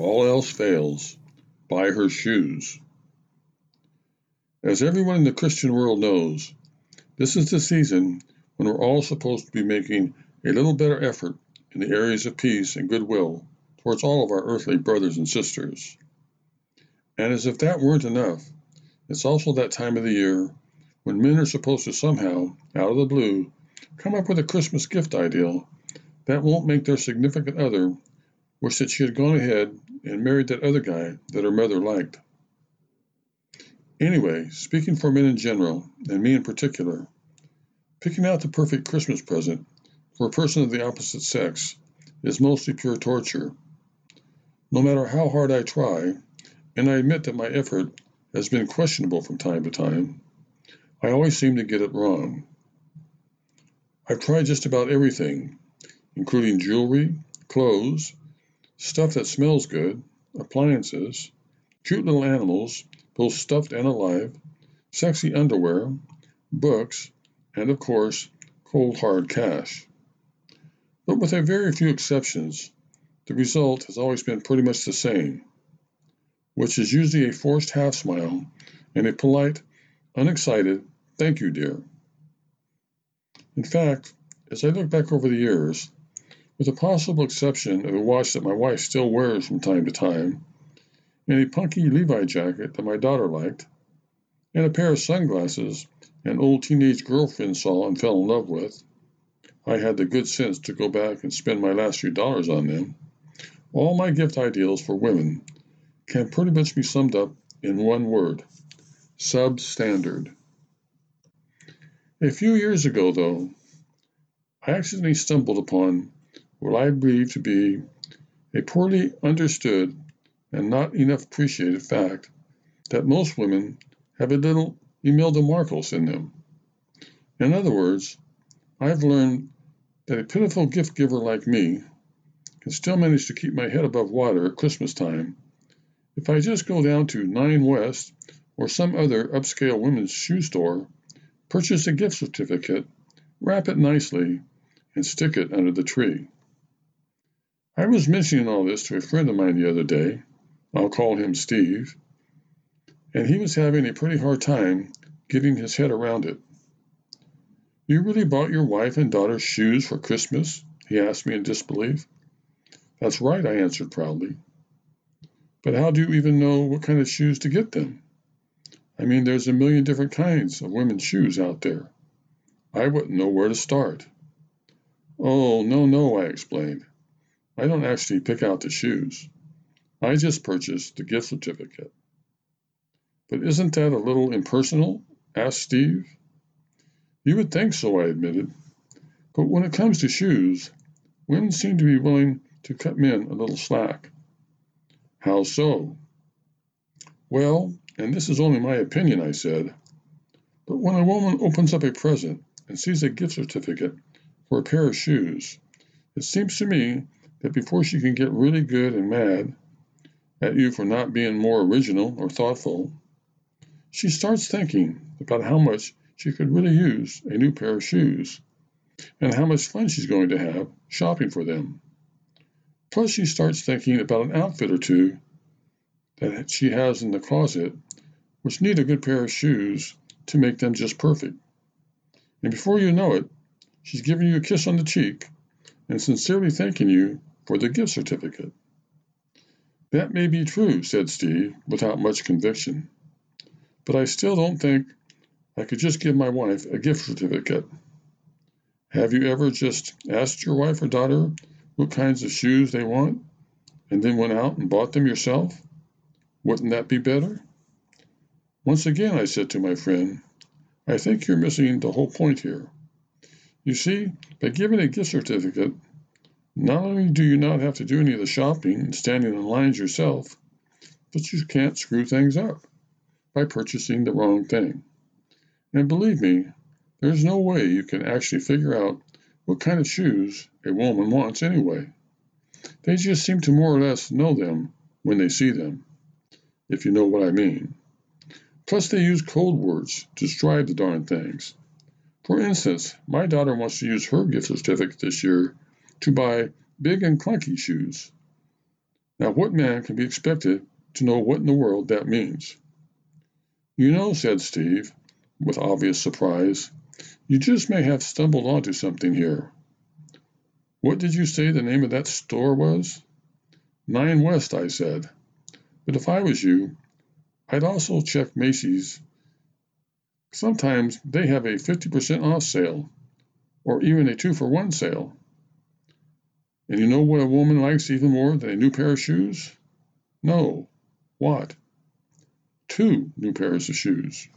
all else fails, buy her shoes. As everyone in the Christian world knows, this is the season when we're all supposed to be making a little better effort in the areas of peace and goodwill towards all of our earthly brothers and sisters. And as if that weren't enough, it's also that time of the year when men are supposed to somehow, out of the blue, come up with a Christmas gift ideal that won't make their significant other wish that she had gone ahead and married that other guy that her mother liked. Anyway, speaking for men in general, and me in particular, picking out the perfect Christmas present for a person of the opposite sex is mostly pure torture. No matter how hard I try, and I admit that my effort has been questionable from time to time, I always seem to get it wrong. I've tried just about everything, including jewelry, clothes, stuff that smells good, appliances, cute little animals, both stuffed and alive, sexy underwear, books, and of course, cold hard cash. But with a very few exceptions, the result has always been pretty much the same, which is usually a forced half smile and a polite, unexcited, thank you, dear. In fact, as I look back over the years, with the possible exception of a watch that my wife still wears from time to time, and a punky Levi jacket that my daughter liked, and a pair of sunglasses an old teenage girlfriend saw and fell in love with, I had the good sense to go back and spend my last few dollars on them. All my gift ideals for women can pretty much be summed up in one word substandard. A few years ago, though, I accidentally stumbled upon what I believe to be a poorly understood and not enough appreciated fact that most women have a little Imelda Marcos in them. In other words, I've learned that a pitiful gift giver like me can still manage to keep my head above water at Christmas time if I just go down to Nine West or some other upscale women's shoe store, purchase a gift certificate, wrap it nicely, and stick it under the tree. I was mentioning all this to a friend of mine the other day. I'll call him Steve. And he was having a pretty hard time getting his head around it. You really bought your wife and daughter shoes for Christmas? he asked me in disbelief. That's right, I answered proudly. But how do you even know what kind of shoes to get them? I mean, there's a million different kinds of women's shoes out there. I wouldn't know where to start. Oh, no, no, I explained. I don't actually pick out the shoes. I just purchase the gift certificate. But isn't that a little impersonal? asked Steve. You would think so, I admitted. But when it comes to shoes, women seem to be willing to cut men a little slack. How so? Well, and this is only my opinion, I said, but when a woman opens up a present and sees a gift certificate for a pair of shoes, it seems to me that before she can get really good and mad at you for not being more original or thoughtful, she starts thinking about how much she could really use a new pair of shoes and how much fun she's going to have shopping for them. Plus, she starts thinking about an outfit or two that she has in the closet which need a good pair of shoes to make them just perfect. And before you know it, she's giving you a kiss on the cheek and sincerely thanking you for the gift certificate. That may be true, said Steve, without much conviction. But I still don't think I could just give my wife a gift certificate. Have you ever just asked your wife or daughter what kinds of shoes they want and then went out and bought them yourself? Wouldn't that be better? Once again, I said to my friend, I think you're missing the whole point here. You see, by giving a gift certificate, not only do you not have to do any of the shopping and standing in lines yourself, but you can't screw things up by purchasing the wrong thing. And believe me, there's no way you can actually figure out what kind of shoes a woman wants anyway. They just seem to more or less know them when they see them, if you know what I mean. Plus, they use code words to describe the darn things. For instance, my daughter wants to use her gift certificate this year to buy big and clunky shoes. Now, what man can be expected to know what in the world that means? You know, said Steve, with obvious surprise, you just may have stumbled onto something here. What did you say the name of that store was? Nine West, I said. But if I was you, I'd also check Macy's. Sometimes they have a 50% off sale, or even a two for one sale. And you know what a woman likes even more than a new pair of shoes? No. What? Two new pairs of shoes.